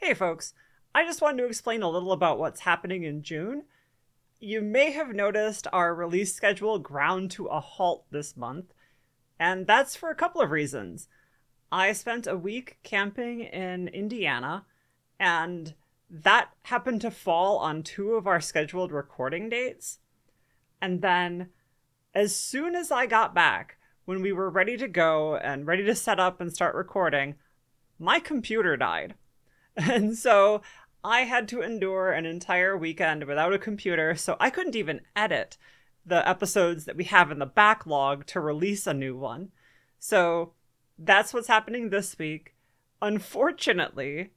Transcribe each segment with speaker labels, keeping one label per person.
Speaker 1: Hey, folks. I just wanted to explain a little about what's happening in June. You may have noticed our release schedule ground to a halt this month, and that's for a couple of reasons. I spent a week camping in Indiana, and that happened to fall on two of our scheduled recording dates. And then, as soon as I got back, when we were ready to go and ready to set up and start recording, my computer died. And so I had to endure an entire weekend without a computer, so I couldn't even edit the episodes that we have in the backlog to release a new one. So that's what's happening this week. Unfortunately,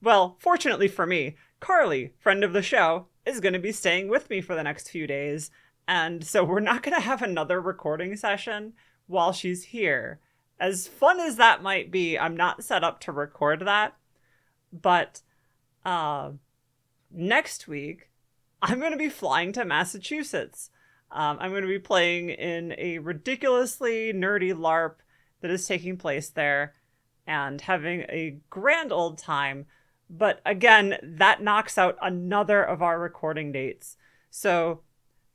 Speaker 1: well, fortunately for me, Carly, friend of the show, is going to be staying with me for the next few days. And so we're not going to have another recording session while she's here. As fun as that might be, I'm not set up to record that. But uh, next week, I'm going to be flying to Massachusetts. Um, I'm going to be playing in a ridiculously nerdy LARP that is taking place there and having a grand old time. But again, that knocks out another of our recording dates. So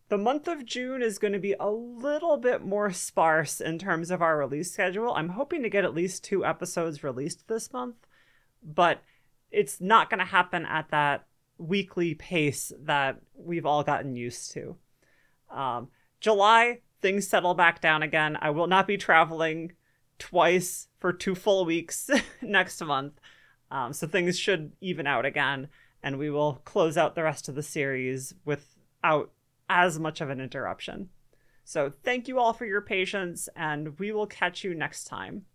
Speaker 1: the month of June is going to be a little bit more sparse in terms of our release schedule. I'm hoping to get at least two episodes released this month, but it's not going to happen at that weekly pace that we've all gotten used to. Um, July, things settle back down again. I will not be traveling twice for two full weeks next month. Um, so things should even out again, and we will close out the rest of the series without as much of an interruption. So thank you all for your patience, and we will catch you next time.